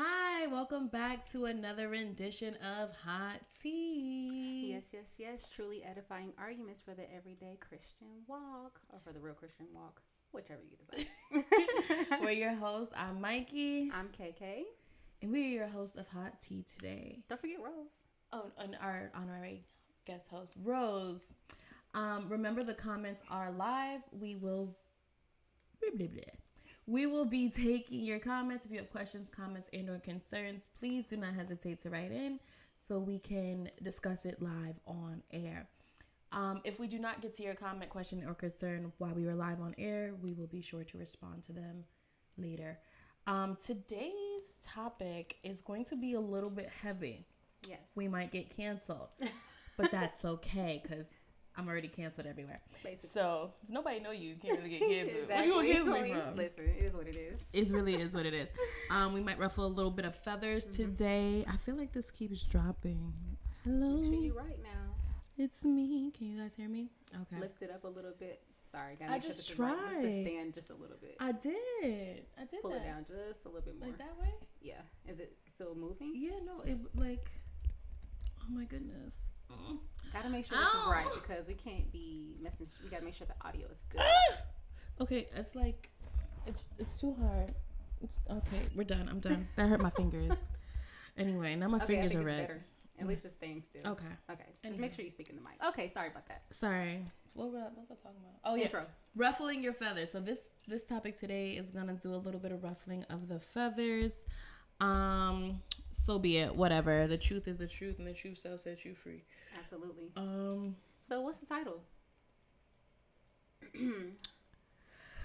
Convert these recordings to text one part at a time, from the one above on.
Hi, welcome back to another rendition of Hot Tea. Yes, yes, yes. Truly edifying arguments for the everyday Christian walk, or for the real Christian walk, whichever you decide. We're your host. I'm Mikey, I'm KK. and we're your host of Hot Tea today. Don't forget Rose. Oh, and our honorary guest host, Rose. Um, remember, the comments are live. We will. Blah, blah, blah. We will be taking your comments. If you have questions, comments, and or concerns, please do not hesitate to write in so we can discuss it live on air. Um, if we do not get to your comment, question, or concern while we are live on air, we will be sure to respond to them later. Um, today's topic is going to be a little bit heavy Yes. we might get canceled. But that's okay because I'm already canceled everywhere. Basically. So if nobody know you, you can't really get canceled. What you gonna Exactly. cancel me from? Listen, it is what it is. It really is what it is. Um, we might ruffle a little bit of feathers Mm-hmm. today. I feel like this keeps dropping. Hello, Make sure you right now. it's me. Can you guys hear me? Okay. Lift it up a little bit. Sorry, gotta I sure just this right. Lift the tried. stand just a little bit. I did. I did Pull that. it down just a little bit more. Like that way? Yeah. Is it still moving? Yeah. No. It like. Oh my goodness. Gotta make sure this is right because we can't be messing. We gotta make sure the audio is good. Okay, it's like it's it's too hard. It's okay. We're done. I'm done. That hurt my fingers. Anyway, now my okay, I fingers think are it's red. better. At least it's staying still. Okay. Okay. Just Anyway. make sure you speak in the mic. Okay, sorry about that. Sorry. What were I, what was I talking about? Oh yeah, Intro. ruffling your feathers. So this this topic today is gonna do a little bit of ruffling of the feathers. Um, so be it. Whatever. The truth is the truth, and the truth shall set you free. Absolutely. Um, So what's the title?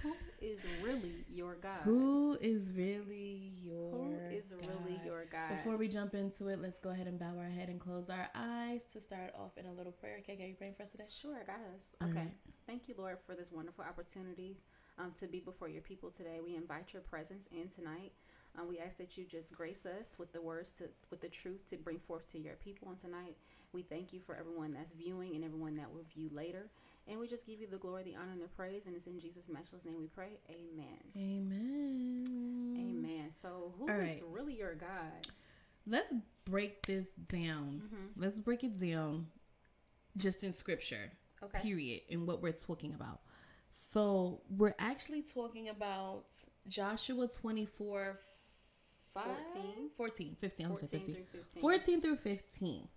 Who is really your God? who is really your? Who is really your God? Before we jump into it, let's go ahead and bow our head and close our eyes to start off in a little prayer. Okay, are you praying for us today? Sure, guys. Okay. right. Thank you, Lord, for this wonderful opportunity um, to be before your people today. We invite your presence in tonight. Um, we ask that you just grace us with the words to, with the truth to bring forth to your people on tonight. We thank you for everyone that's viewing and everyone that will view later. And we just give you the glory, the honor, and the praise. And it's in Jesus' matchless name we pray. Amen. Amen. Amen. So, who is really your God? Let's break this down. Mm-hmm. Let's break it down just in scripture, Okay. period, and what we're talking about. So, we're actually talking about Joshua 24 5, 14. 14, 15. I'll say 14 15. through 15. 14 through 15.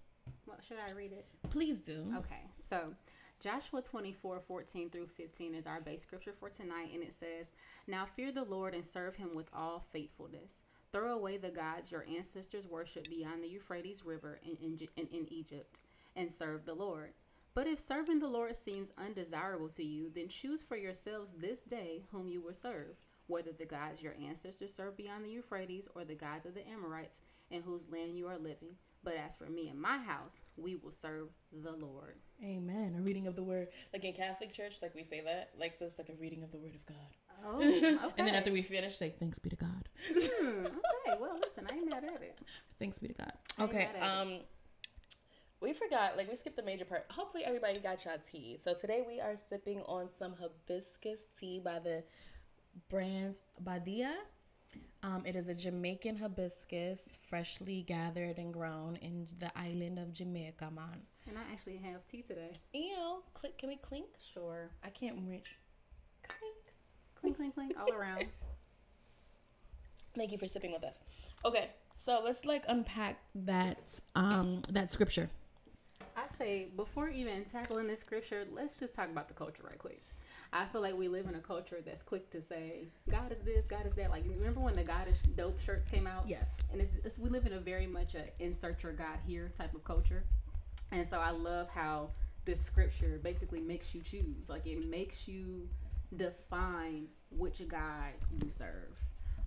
Well, should I read it? Please do. Okay, so Joshua 24 14 through 15 is our base scripture for tonight, and it says, Now fear the Lord and serve him with all faithfulness. Throw away the gods your ancestors worshipped beyond the Euphrates River in, in, in Egypt, and serve the Lord. But if serving the Lord seems undesirable to you, then choose for yourselves this day whom you will serve, whether the gods your ancestors served beyond the Euphrates or the gods of the Amorites in whose land you are living. But as for me and my house, we will serve the Lord. Amen. A reading of the word. Like in Catholic Church, like we say that. Like, so it's like a reading of the word of God. Oh, okay. and then after we finish, say, thanks be to God. Hmm, okay, well, listen, I ain't mad at it. Thanks be to God. Okay. Um, we forgot, like, we skipped the major part. Hopefully, everybody got y'all tea. So today we are sipping on some hibiscus tea by the brand Badia. Um, it is a Jamaican hibiscus, freshly gathered and grown in the island of Jamaica, man. And I actually have tea today. Ew, click. Can we clink? Sure. I can't reach. Clink. Clink, clink, clink, all around. Thank you for sipping with us. Okay, so let's like unpack that um that scripture. I say, before even tackling this scripture, let's just talk about the culture right quick. I feel like we live in a culture that's quick to say, God is this, God is that. Like, remember when the God is dope shirts came out? Yes. and it's, it's we live in a very much a insert your God here type of culture, and so I love how this scripture basically makes you choose. Like it makes you define which God you serve.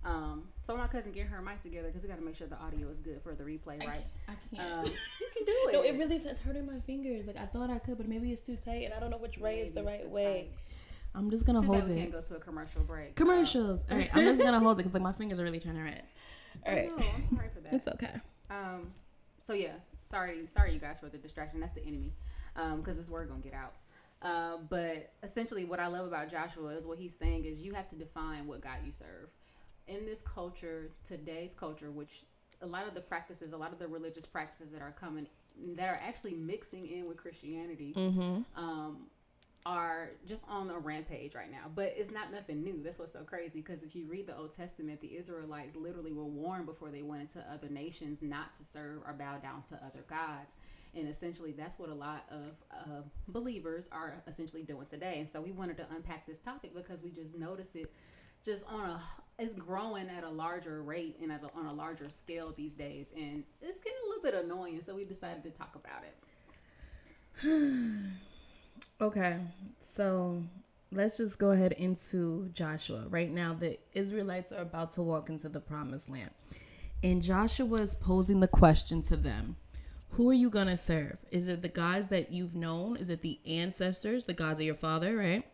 Um, so my cousin get her mic together because we got to make sure the audio is good for the replay, right? I Um, can't. you can do it. no, it really is hurting my fingers. Like I thought I could, but maybe it's too tight, and I don't know which way is the right way. tight. I'm just gonna Too hold we it. can't go to a commercial break. Commercials. All right, I'm just gonna hold it because like my fingers are really turning red. All Uh, no, I'm sorry for that. it's okay. Um, so yeah, sorry, sorry you guys for the distraction. That's the enemy, um, because this word gonna get out. Uh, but essentially, what I love about Joshua is what he's saying is you have to define what God you serve. in this culture, today's culture, which a lot of the practices, a lot of the religious practices that are coming, that are actually mixing in with Christianity, Mm-hmm. um, are just on a rampage right now. But it's not nothing new. That's what's so crazy. Because if you read the Old Testament, the Israelites literally were warned before they went into other nations not to serve or bow down to other gods. And essentially, that's what a lot of uh, believers are essentially doing today. And so we wanted to unpack this topic because we just noticed it just on a it's growing at a larger rate and at a, on a larger scale these days and it's getting a little bit annoying so we decided to talk about it Okay, so let's just go ahead into Joshua. Right now, the Israelites are about to walk into the promised land. And Joshua is posing the question to them Who are you going to serve? Is it the gods that you've known? Is it the ancestors, the gods of your father, right?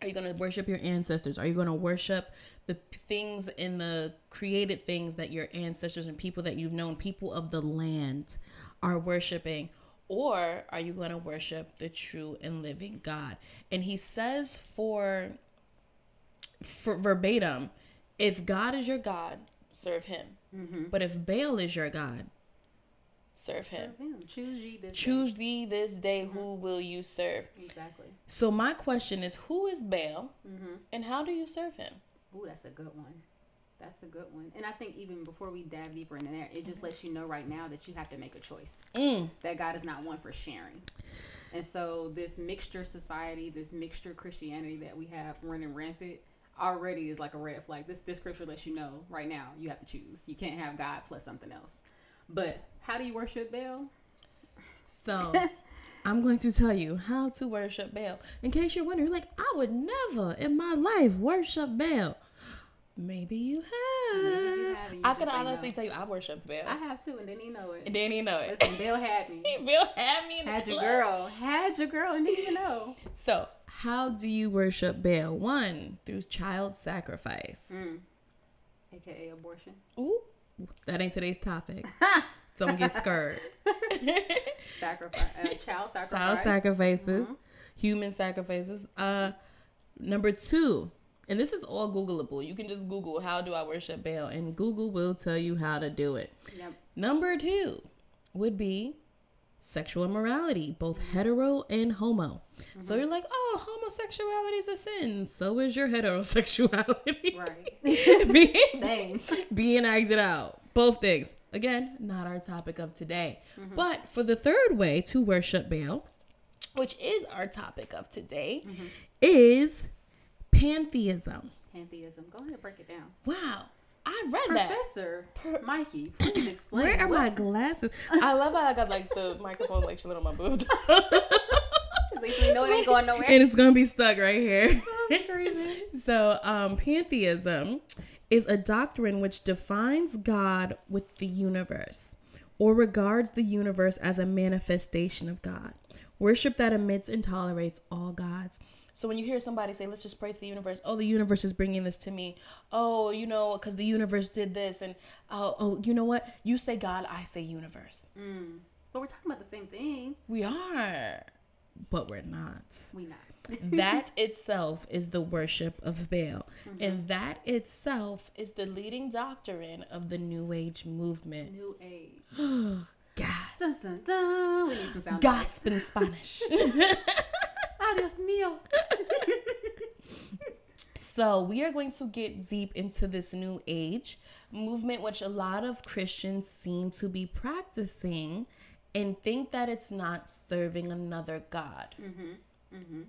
Are you going to worship your ancestors? Are you going to worship the things in the created things that your ancestors and people that you've known, people of the land, are worshiping? Or are you going to worship the true and living God? And he says for, for verbatim, if God is your God, serve him. Mm-hmm. But if Baal is your God, serve him. Serve him. choose ye this day. Choose thee this day who mm-hmm. will you serve. exactly So my question is, who is Baal, mm-hmm. and how do you serve him? Ooh, that's a good one. That's a good one. And I think even before we dive deeper into there, it just lets you know right now that you have to make a choice. Mm. That God is not one for sharing. And so this mixture society, this mixture Christianity that we have running rampant already is like a red flag. This this scripture lets you know right now you have to choose. You can't have God plus something else. But how do you worship Baal? So I'm going to tell you how to worship Baal. In case you're wondering, like I would never in my life worship Baal. Maybe you have. Maybe you have, you I can honestly no. tell you I've worshipped Baal. I have too, and didn't even know it. and didn't know it. Listen, Bill had me. Bill had me Had your clutch. girl. Had your girl and didn't even know. So, how do you worship Baal? One, through child sacrifice. Mm. AKA abortion. Ooh, that ain't today's topic. Don't get scared. Sacrifice. Uh, child sacrifice. Child sacrifices, Mhm. human sacrifices. Uh, number two, and this is all Googleable. You can just Google how do I worship Baal, and Google will tell you how to do it. Yep. Number two would be sexual immorality, both mm-hmm. hetero and homo. Mm-hmm. So you're like, oh, homosexuality is a sin. So is your heterosexuality. Right. being, Same. being acted out. Both things. Again, not our topic of today. Mm-hmm. But for the third way to worship Baal, which is our topic of today, is pantheism. Pantheism. Go ahead, and break it down. Wow. I read that. Professor Mikey, please explain. Where are what- my glasses? I love how I got like the microphone like chilling on my boob. At least we know it ain't going nowhere. and it's gonna be stuck right here. So, um, pantheism is a doctrine which defines God with the universe or regards the universe as a manifestation of God. Worship that admits and tolerates all gods. So when you hear somebody say, let's just praise the universe, oh, the universe is bringing this to me. Oh, you know, because the universe did this. And oh, oh, you know what? You say God, I say universe. Mm. But we're talking about the same thing. We are, but we're not. We not. that itself is the worship of Baal. And that itself is the leading doctrine of the New Age movement. New age. Gas. Dun, dun, dun. We need some sound. Gasp in Spanish. Ah, Adios mío. so, we are going to get deep into this New Age movement, which a lot of Christians seem to be practicing and think that it's not serving another God. Mm-hmm, mm-hmm.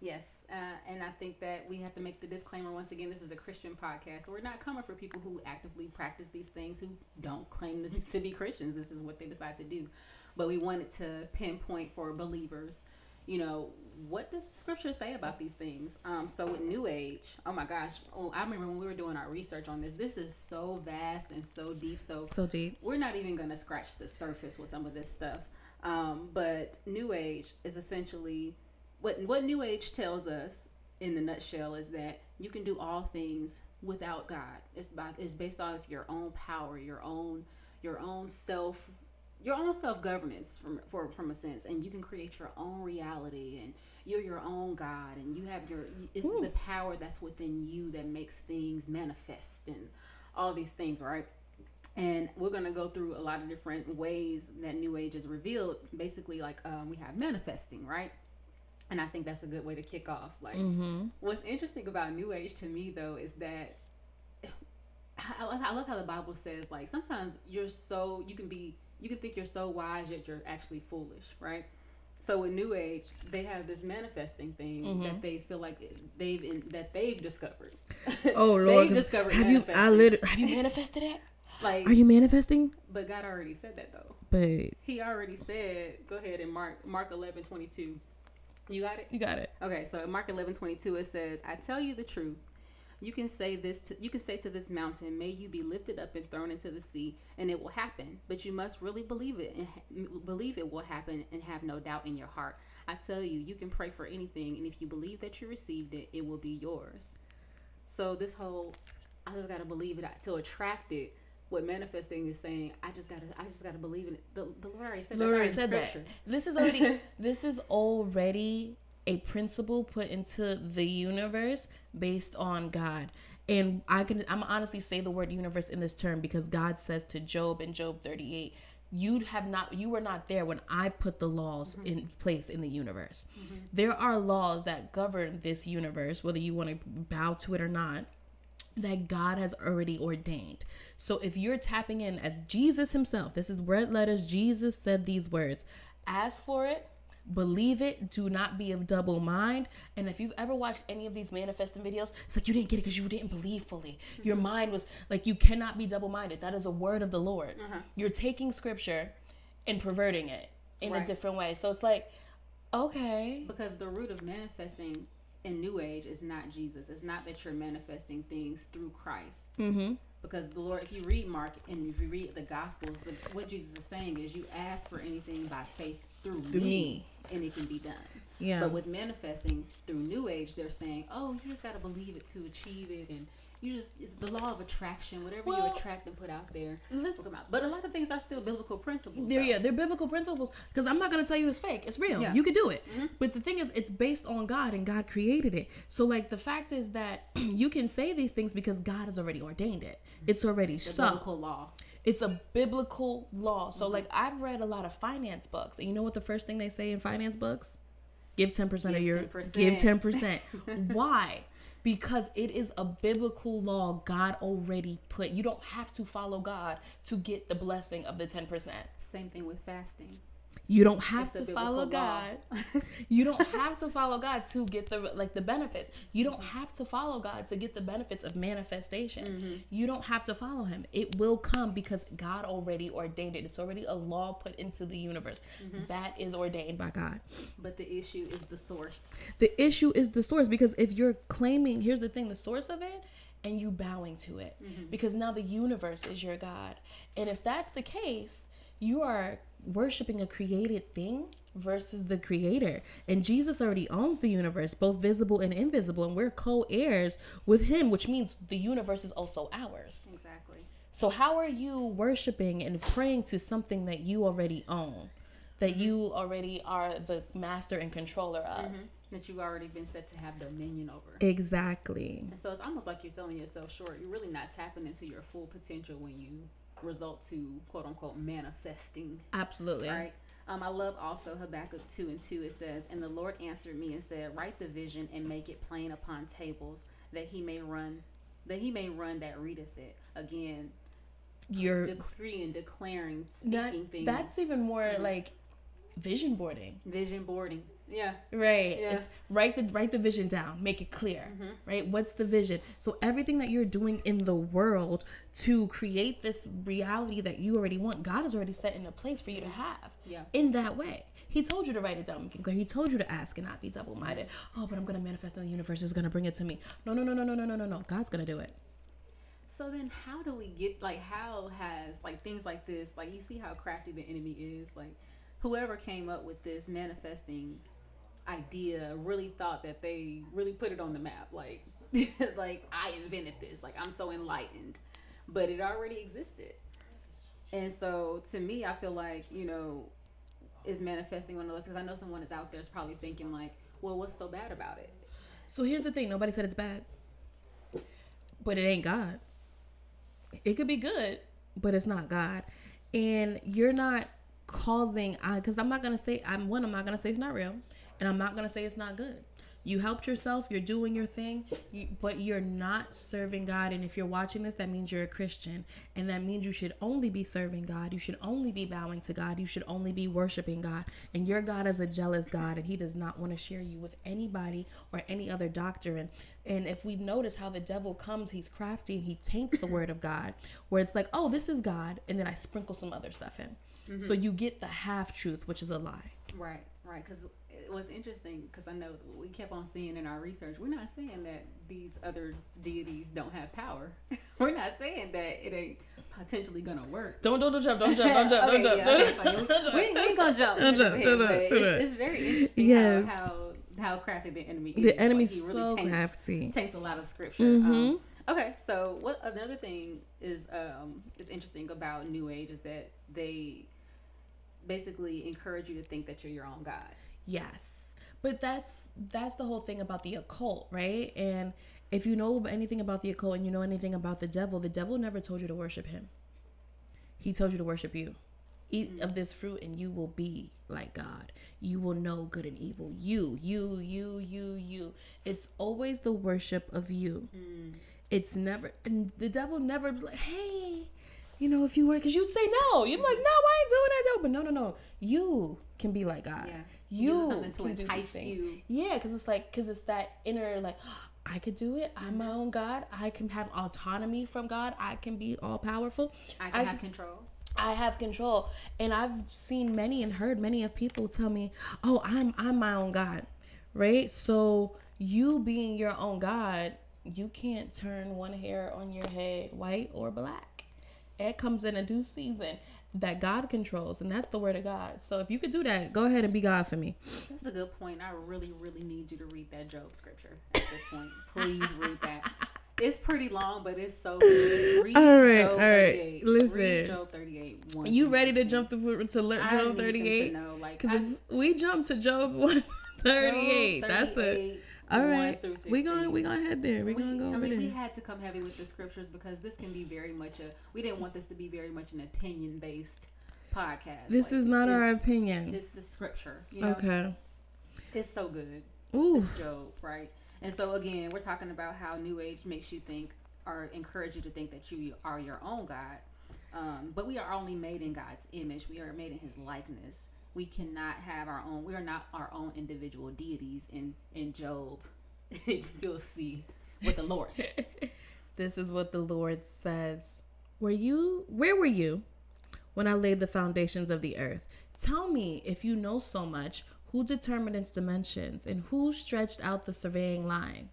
Yes, uh, and I think that we have to make the disclaimer once again. This is a Christian podcast. So We're not coming for people who actively practice these things who don't claim to be Christians. This is what they decide to do. But we wanted to pinpoint for believers, you know, what does the scripture say about these things? Um, so with New Age, oh my gosh, oh, I remember when we were doing our research on this. This is so vast and so deep. So So deep. we're not even going to scratch the surface with some of this stuff. Um, but New Age is essentially what what New Age tells us in the nutshell is that you can do all things without God. It's by it's based off your own power, your own your own self your own self governance from for from a sense, and you can create your own reality, and you're your own God, and you have your it's Ooh. the power that's within you that makes things manifest and all these things, right? And we're gonna go through a lot of different ways that New Age is revealed. Basically, like um, we have manifesting, right? And I think that's a good way to kick off. Like, Mm-hmm. what's interesting about New Age to me though is that I love, I love how the Bible says like sometimes you're so you can be you can think you're so wise yet you're actually foolish, right? So with New Age, they have this manifesting thing Mm-hmm. that they feel like they've in, that they've discovered. Oh Lord, discovered have you? I literally Have you manifested it? like, Are you manifesting? but God already said that though. But He already said, go ahead and Mark Mark eleven twenty two. You got it. you got it. Okay, so in Mark eleven twenty two it says, "I tell you the truth. You can say this. To, you can say to this mountain, may you be lifted up and thrown into the sea, and it will happen. But you must really believe it and ha- believe it will happen, and have no doubt in your heart. I tell you, you can pray for anything, and if you believe that you received it, it will be yours. So this whole, I just gotta believe it to attract it. What manifesting is saying, I just gotta, I just gotta believe in it. The, the Lord already said, Lord already said that. This is already this is already a principle put into the universe based on God. And I can I'm honestly say the word universe in this term because God says to Job in Job 38, you have not you were not there when I put the laws mm-hmm. in place in the universe. There are laws that govern this universe, whether you want to bow to it or not that God has already ordained. So if you're tapping in as Jesus himself, this is red letters, Jesus said these words ask for it, believe it, do not be of double mind. And if you've ever watched any of these manifesting videos, it's like you didn't get it because you didn't believe fully. Your mind was like, you cannot be double minded. That is a word of the Lord. You're taking scripture and perverting it in a different way. So it's like, okay. Because the root of manifesting in New Age is not Jesus. It's not that you're manifesting things through Christ. Mm-hmm. Because the Lord, if you read Mark and if you read the Gospels, the, what Jesus is saying is you ask for anything by faith through, Through me, me. and it can be done. Yeah. But with manifesting through New Age, they're saying, oh, you just got to believe it to achieve it. And you just, it's the law of attraction. Whatever you attract and put out there, this- will come out. But a lot of things are still biblical principles. They're though. yeah, they're biblical principles. Because I'm not gonna tell you it's fake. It's real. Yeah. You could do it. Mm-hmm. But the thing is, it's based on God, and God created it. So like the fact is that you can say these things because God has already ordained it. Mm-hmm. It's already The so. biblical law. It's a biblical law. So mm-hmm. like I've read a lot of finance books, and you know what the first thing they say in finance books? Give ten percent of your 10%. give ten percent. Why? Because it is a biblical law God already put. You don't have to follow God to get the blessing of the ten percent. Same thing with fasting. You don't have It's to follow. God. you don't have to follow God to get the like the benefits. You don't have to follow God to get the benefits of manifestation. Mm-hmm. You don't have to follow him. It will come because God already ordained it. It's already a law put into the universe. Mm-hmm. That is ordained by God. But the issue is the source. The issue is the source because if you're claiming, here's the thing, the source of it and you bowing to it because now the universe is your God. And if that's the case, you are worshiping a created thing versus the creator. And Jesus already owns the universe, both visible and invisible, and we're co-heirs with him, which means the universe is also ours. Exactly. So how are you worshiping and praying to something that you already own? That mm-hmm. you already are the master and controller of. Mm-hmm. That you've already been set to have dominion over. Exactly. And so it's almost like you're selling yourself short. You're really not tapping into your full potential when you result to quote unquote manifesting. Absolutely. Right. Um, I love also Habakkuk 2 and 2. It says, And the Lord answered me and said, Write the vision and make it plain upon tables, that he may run, that he may run that readeth it. Again, You're decreeing, declaring, that, speaking things. that's even more like vision boarding. vision boarding. Yeah. Right. Yeah. It's write the write the vision down, make it clear. Mm-hmm. Right? What's the vision? So everything that you're doing in the world to create this reality that you already want, God has already set in a place for you to have. Yeah. In that way. He told you to write it down, make it clear. He told you to ask and not be double minded. Oh, but I'm gonna manifest in the universe is gonna bring it to me. No, no, no, no, no, no, no, no, no. God's gonna do it. So then how do we get like how has like things like this like you see how crafty the enemy is like whoever came up with this manifesting idea really thought that they really put it on the map like like I invented this like I'm so enlightened but it already existed And so to me, I feel like, you know, is manifesting one of those because I know someone is out there is probably thinking like, well, what's so bad about it? So here's the thing: nobody said it's bad, but it ain't God. It could be good, but it's not God, and you're not causing. Because I'm not gonna say I'm one. I'm not gonna say it's not real, and I'm not gonna say it's not good. You helped yourself. You're doing your thing, you, but you're not serving God. And if you're watching this, that means you're a Christian, and that means you should only be serving God. You should only be bowing to God. You should only be worshiping God. And your God is a jealous God, and He does not want to share you with anybody or any other doctrine. And if we notice how the devil comes, he's crafty and he taints the word of God, where it's like, oh, this is God, and then I sprinkle some other stuff in. Mm-hmm. So you get the half truth, which is a lie. Right, right. Because it was interesting because I know we kept on seeing in our research, we're not saying that these other deities don't have power. we're not saying that it ain't potentially gonna work. Don't don't, don't jump, don't jump, don't jump, okay, don't jump. Yeah, don't jump. We, we, ain't gonna jump. Don't jump. Don't jump. It's, it's, very interesting yes. how, how how crafty the enemy is. The enemy's like, really so taints, crafty. Takes a lot of scripture. Mm-hmm. Um, okay, so what another thing is um is interesting about New Age is that they basically encourage you to think that you're your own god. Yes. But that's that's the whole thing about the occult, right? And if you know anything about the occult and you know anything about the devil, the devil never told you to worship him. He told you to worship you. Eat of this fruit and you will be like God. You will know good and evil. You, you, you, you, you. It's always the worship of you. Mm. It's never, and the devil never like, hey, you know, if you were, because you would say no. You're like, no, I ain't doing that. Though. But no, no, no. You can be like God. Yeah. You something to entice you. Yeah, because it's like, because it's that inner, like, oh, I could do it. I'm my own God. I can have autonomy from God. I can be all powerful. I can I, have control. I have control. And I've seen many and heard many of people tell me, "Oh, I'm I'm my own God." Right? So, you being your own God, you can't turn one hair on your head white or black it comes in a due season that God controls, and that's the word of God. So if you could do that, go ahead and be God for me. That's a good point. I really, really need you to read that Job scripture at this point. Please read that. It's pretty long, but it's so good. Read all right, Job all right. Listen, read Job 38. you ready to jump to, to Job 38? Because if we jump to Job 138, that's the all right, we're gonna we gonna head there. We, we gonna go I mean, there. We had to come heavy with the scriptures because this can be very much a. We didn't want this to be very much an opinion based podcast. This like, is not our opinion. It's the scripture. You know? Okay. It's so good. Ooh. It's Job, right? And so again, we're talking about how New Age makes you think or encourage you to think that you are your own God. Um, but we are only made in God's image. We are made in His likeness we cannot have our own we are not our own individual deities in in job. You'll see what the lord said. This is what the lord says. Were you where were you when i laid the foundations of the earth? Tell me if you know so much who determined its dimensions and who stretched out the surveying line?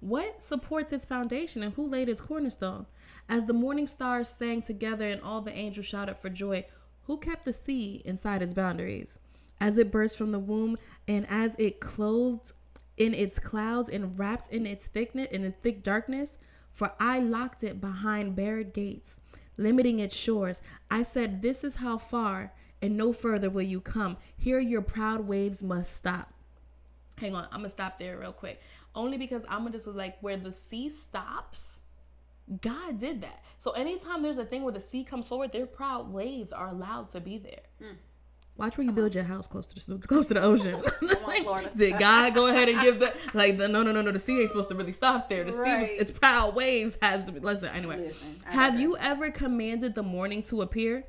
What supports its foundation and who laid its cornerstone? As the morning stars sang together and all the angels shouted for joy who kept the sea inside its boundaries? As it burst from the womb and as it clothed in its clouds and wrapped in its thickness in its thick darkness, for I locked it behind barred gates, limiting its shores. I said, This is how far, and no further will you come. Here your proud waves must stop. Hang on, I'm gonna stop there real quick. Only because I'm gonna just like where the sea stops God did that. So anytime there's a thing where the sea comes forward, their proud waves are allowed to be there. Mm. Watch where you build your house close to the close to the ocean. like, did God go ahead and give the like the no no no no the sea ain't supposed to really stop there. The right. sea its proud waves has to be listen anyway. Listen, have you ever commanded the morning to appear?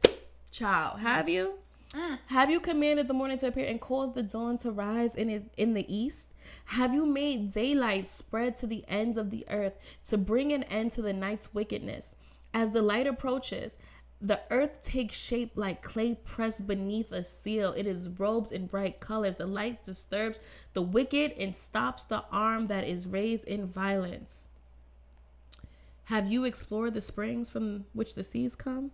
Child, have you? Mm. Have you commanded the morning to appear and caused the dawn to rise in it in the east? Have you made daylight spread to the ends of the earth to bring an end to the night's wickedness? As the light approaches, the earth takes shape like clay pressed beneath a seal. It is robed in bright colors. The light disturbs the wicked and stops the arm that is raised in violence. Have you explored the springs from which the seas come?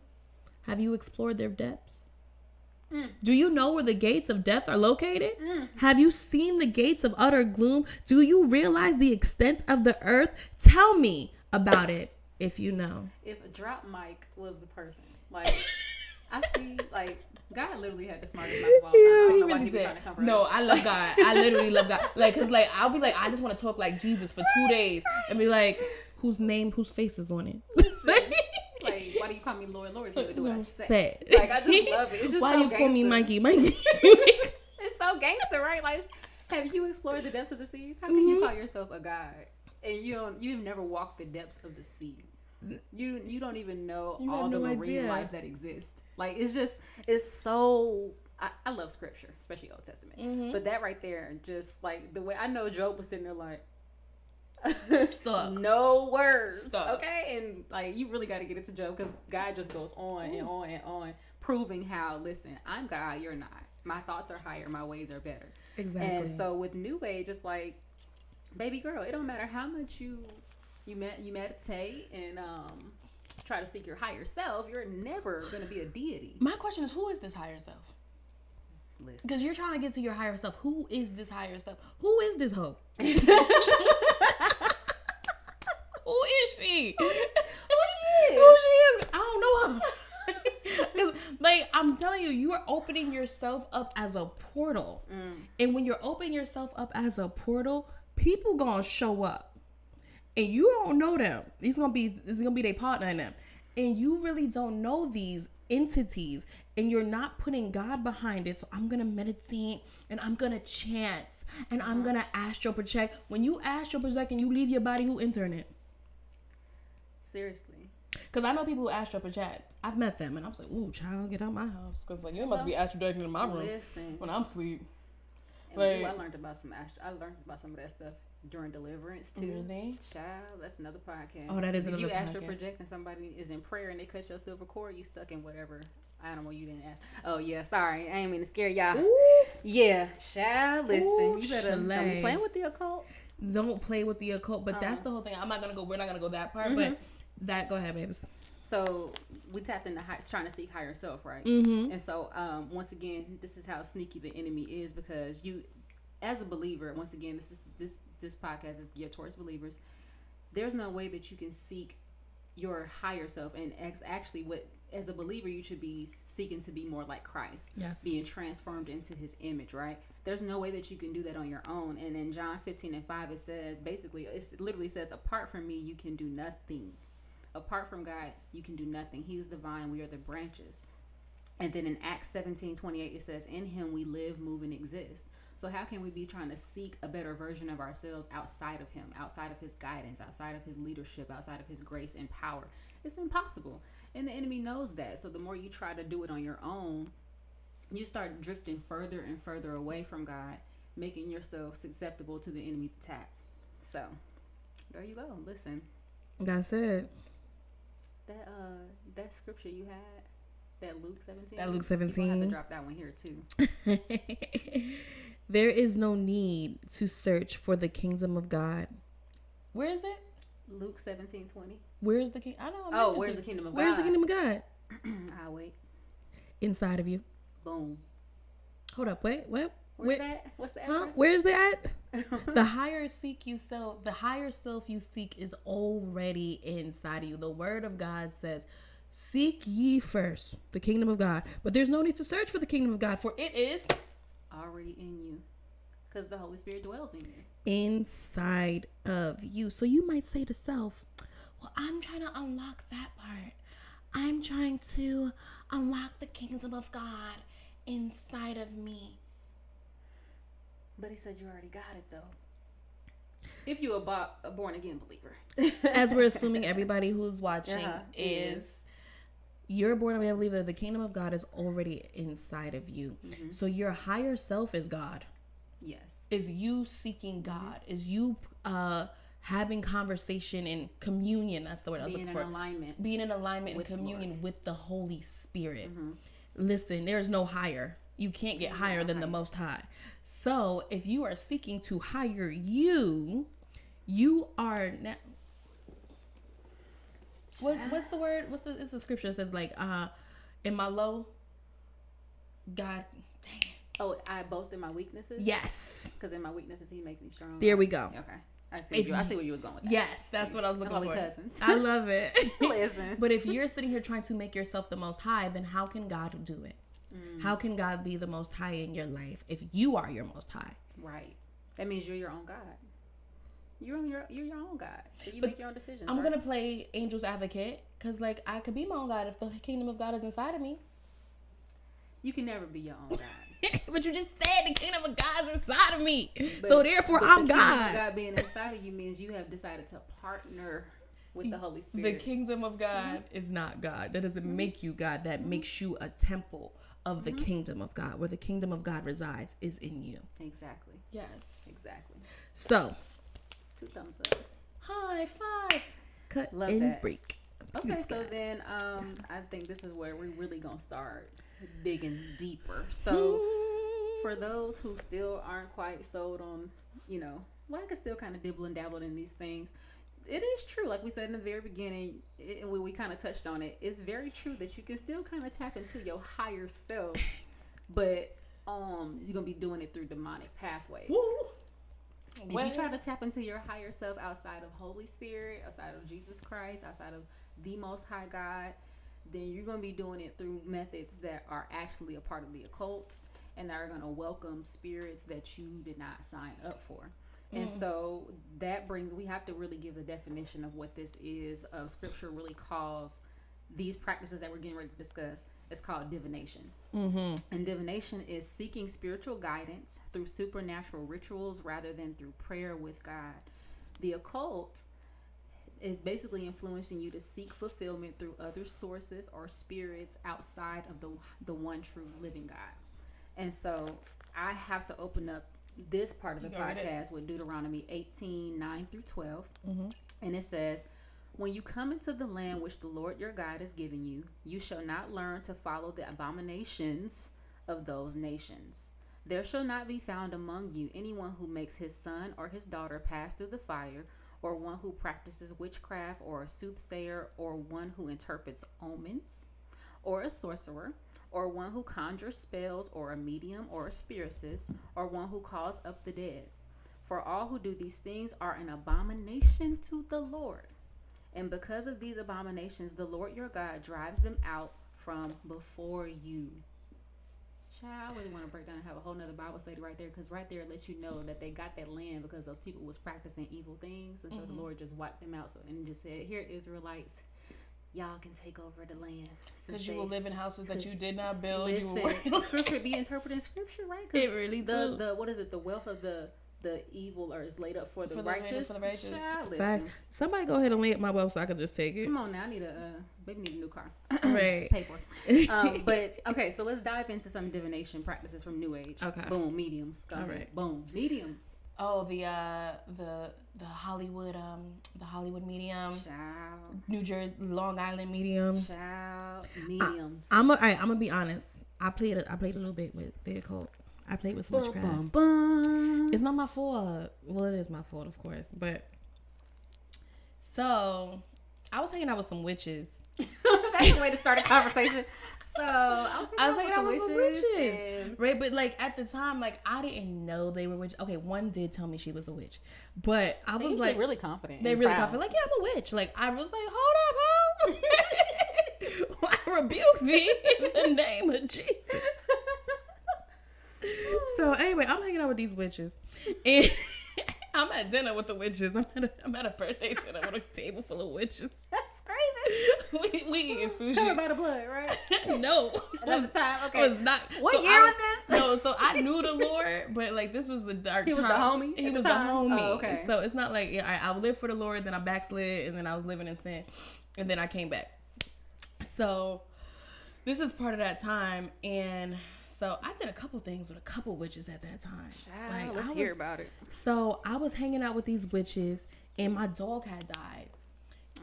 Have you explored their depths? Mm. Do you know where the gates of death are located? Mm. Have you seen the gates of utter gloom? Do you realize the extent of the earth? Tell me about it if you know. If a drop mic was the person, like I see, like, God literally had the smartest mouth of all time. I don't He know why really he did. trying to come No, us. I love God. I literally love God. Like, cause like I'll be like, I just want to talk like Jesus for two days and be like, whose name, whose face is on it? Like, why do you call me Lord, Lord? You do what I say. Say. Like, I just love it. It's just Why so you call me gangster. Mikey? Mikey. It's so gangster, right? Like, have you explored the depths of the seas? How can you Mhm. call yourself a god and you don't? You've never walked the depths of the sea. You you don't even know You all have the no marine idea. life that exists. Like, it's just it's so. I, I love scripture, especially Old Testament. Mhm. But that right there, just like the way I know Job was sitting there like. Stuck. no words. Stuck. Okay, and like you really got to get into Job because God just goes on and on and on, proving how. Listen, I'm God, you're not. My thoughts are higher, my ways are better. Exactly. And so with New Age, it's like, baby girl, it don't matter how much you you med- you meditate and um try to seek your higher self, you're never gonna be a deity. My question is, who is this higher self? Because you're trying to get to your higher self. Who is this higher self? Who is this hoe? Who is she? Who she is? Who she is? I don't know her. like I'm telling you, you are opening yourself up as a portal, mm. and when you're opening yourself up as a portal, people gonna show up, and you don't know them. He's gonna be, it's gonna be their partner in them, and you really don't know these entities, and you're not putting God behind it. So I'm gonna meditate, and I'm gonna chant, and I'm mm. gonna astral project. When you astral project and you leave your body, who entering it? Seriously. Cause I know people who astral project. I've met them, and I was like, "Ooh, child, get out of my house." Cause like you must be astral projecting in my room Listen. when I'm asleep. And ooh, I learned about some astro. I learned about some of that stuff during deliverance too. Really? Child, that's another podcast. Oh, that is if you another astral podcast. project and somebody is in prayer and they cut your silver cord, you stuck in whatever animal you didn't ask. Oh yeah, sorry, I ain't mean to scare y'all. Ooh, Yeah, child, listen, Ooh, you better don't be playing with the occult. don't play with the occult, but that's Uh. the whole thing. I'm not gonna go. We're not gonna go that part, Mm-hmm. but that. Go ahead, babes. So we tapped into high, trying to seek higher self, right? Mm-hmm. And so, um, once again, this is how sneaky the enemy is because you, as a believer, once again, this is this this podcast is geared towards believers. There's no way that you can seek your higher self, and ex- actually, what as a believer you should be seeking to be more like Christ, Yes. being transformed into His image, right? There's no way that you can do that on your own. And in John 15 and 5, it says basically, it literally says, "Apart from me, you can do nothing." Apart from God, you can do nothing. He's the vine, we are the branches. And then in Acts 17 28, it says, In him we live, move, and exist. So, how can we be trying to seek a better version of ourselves outside of him, outside of his guidance, outside of his leadership, outside of his grace and power? It's impossible. And the enemy knows that. So, the more you try to do it on your own, you start drifting further and further away from God, making yourself susceptible to the enemy's attack. So, there you go. Listen That's it. That uh that scripture you had that Luke 17 That Luke seventeen. gonna have to drop that one here too there is no need to search for the kingdom of God. Where is it? Luke 17 20 Where is the king? I don't. know. Oh where's the kingdom of God? Where's the kingdom of God? I'll wait Inside of you. boom Hold up. Wait. What? Where's Where? that? What's the Huh? Where's the at? the higher seek you self the higher self you seek is already inside of you. The word of god says seek ye first the kingdom of god. But there's no need to search for the kingdom of god for it is already in you because the Holy Spirit dwells in you. inside of you. So you might say to self well i'm trying to unlock that part. I'm trying to unlock the kingdom of god inside of me but he said you already got it though. If you a, bo- a born again believer. As we're assuming everybody who's watching Uh-huh, is you're born again believer the kingdom of god is already inside of you. Mm-hmm. so your higher self is god. Yes. Is you seeking god. Is you uh having conversation and communion that's the word i was looking for. being looking in for. alignment being in alignment With and the communion with the holy spirit. Mm-hmm. listen there's no higher you can't get higher than the most high so if you are seeking to hire you you are now what, what's the word what's the it's the scripture that says like uh in my low god dang it oh I boast in my weaknesses yes because in my weaknesses he makes me strong there we go okay I see. You, I see where you was going with that. Yes, that's what I was looking for. cousins. I love it. Listen. but if you're sitting here Listen. But if you're sitting here trying to make yourself the most high, then how can God do it? Mm. How can God be the most high in your life if you are your most high? Right. That means you're your own God. You're your you're your own God. So you But make your own decisions. I'm right? gonna play angel's advocate because, like, I could be my own God if the kingdom of God is inside of me. You can never be your own God. but you just said the kingdom of God is inside of me, But- so therefore I'm the kingdom of God. God being inside of you means you have decided to partner with the Holy Spirit. The kingdom of God mm-hmm. is not God. That doesn't mm-hmm. make you God. That mm-hmm. makes you a temple of the kingdom of God, where the kingdom of God resides, is in you. exactly. Yes. Exactly. So, Two thumbs up. high five. Cut Love and that. break. Okay, so then um I think this is where we're really gonna start digging deeper. So for those who still aren't quite sold on, you know, well, I can still kind of dibble and dabble in these things. It is true, like we said in the very beginning, it, we, we kind of touched on it. It's very true that you can still kind of tap into your higher self, but um, you're gonna be doing it through demonic pathways. If you try to tap into your higher self outside of Holy Spirit, outside of Jesus Christ, outside of the Most High God, then you're going to be doing it through methods that are actually a part of the occult and that are going to welcome spirits that you did not sign up for. And so that brings, we have to really give a definition of what this is. Uh, scripture really calls these practices that we're getting ready to discuss, it's called divination. And divination is seeking spiritual guidance through supernatural rituals rather than through prayer with God. The occult is basically influencing you to seek fulfillment through other sources or spirits outside of the the one true living God. And so I have to open up this part of the You go right ahead. podcast with Deuteronomy 18 9 through 12. Mm-hmm. And it says, When you come into the land which the Lord your God has given you, you shall not learn to follow the abominations of those nations. There shall not be found among you anyone who makes his son or his daughter pass through the fire, or one who practices witchcraft, or a soothsayer, or one who interprets omens, or a sorcerer, or one who conjures spells, or a medium, or a spiritist, or one who calls up the dead. For all who do these things are an abomination to the Lord. And because of these abominations, the Lord your God drives them out from before you. Child, I really want to break down and have a whole nother Bible study right there because right there it lets you know that they got that land because those people was practicing evil things. And so the mm-hmm. Lord just wiped them out. So and just said, Here, Israelites, y'all can take over the land. Because you will live in houses that you did not build. you will Listen, work- scripture be interpreting scripture, right? 'Cause It really the do. the what is it? The wealth of the the evil or is laid up for the For the righteous. for the righteous. Child, listen. Somebody go ahead and lay up my wealth so I can just take it. Come on now, I need a uh, baby need a new car. Right. Pay for it. Um, but okay, so let's dive into some divination practices from New Age. Okay. Boom, mediums. Go All ahead. right. Boom, mediums. Oh, the uh, the the Hollywood um the Hollywood medium, Child, New Jersey Long Island medium. child, mediums. I'm a, all right, I'm gonna be honest. I played a, I played a little bit with the occult. I played with Bum, witchcraft. bum, bum. It's not my fault. Well, it is my fault, of course. But so I was hanging out with some witches. That's the way to start a conversation. So I was, like, I was hanging out with some witches, and- right? But like at the time, like I didn't know they were witches. Okay, one did tell me she was a witch, but I They was like, really confident. they really proud. confident. Like, yeah, I'm a witch. Like I was like, hold up, ho. I rebuke thee in the name of Jesus. So anyway, I'm hanging out with these witches, and I'm at dinner with the witches. I'm at a, I'm at a birthday dinner with a table full of witches. That's crazy. we we eating Covered sushi. by the blood, right? no, That's the time. it Okay. was not. What so year I was this? No, so I knew the Lord, but like this was the dark He was the time. homie He the was time? the homie. Oh, okay. So it's not like yeah, I, I lived for the Lord, then I backslid, and then I was living in sin, and then I came back. So this is part of that time, and so I did a couple things with a couple witches at that time. Like, let's I hear about it. so I was hanging out with these witches, and my dog had died.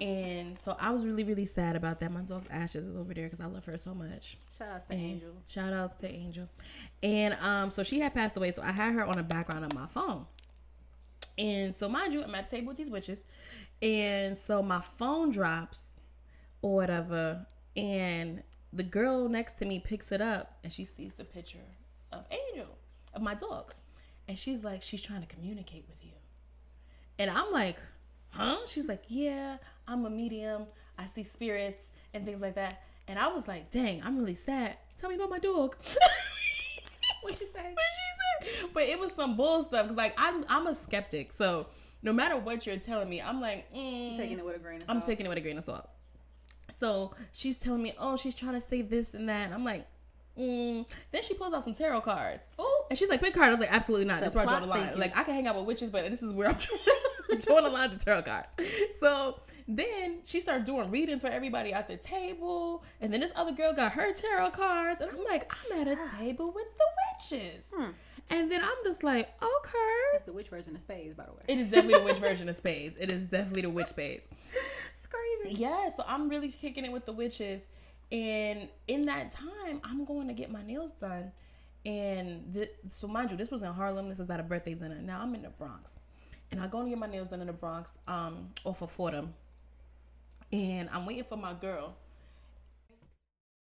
And so I was really, really sad about that. My dog Ashes is over there because I love her so much. Shout out to And Angel. Shout outs to Angel. And um, so she had passed away, so I had her on the background of my phone. And so mind you, I'm at the table with these witches. And so my phone drops or whatever. And the girl next to me picks it up and she sees the picture of Angel, of my dog. And she's like, she's trying to communicate with you. And I'm like, huh? She's like, yeah, I'm a medium. I see spirits and things like that. And I was like, dang, I'm really sad. Tell me about my dog. What she say? what she said. But it was some bull stuff because like I'm I'm a skeptic, so no matter what you're telling me, I'm like mm, Taking it with a grain of I'm taking it with a grain of salt. So she's telling me, oh, she's trying to say this and that. And I'm like, mm. then she pulls out some tarot cards. Oh, And she's like, pick card. I was like, absolutely not. That's where I draw the line. thickens. Like, I can hang out with witches, but this is where I'm drawing, the lines of tarot cards. So then she starts doing readings for everybody at the table. And then this other girl got her tarot cards. And I'm like, I'm at a table with the witches. Hmm. And then I'm just like, okay. that's the witch version of spades, by the way. It is definitely the witch version of spades. It is definitely the witch spades. Screaming. Yeah, so I'm really kicking it with the witches. And in that time, I'm going to get my nails done. And th- so, mind you, this was in Harlem. This is at a birthday dinner. Now I'm in the Bronx. And I go to get my nails done in the Bronx um, off of Fordham. And I'm waiting for my girl.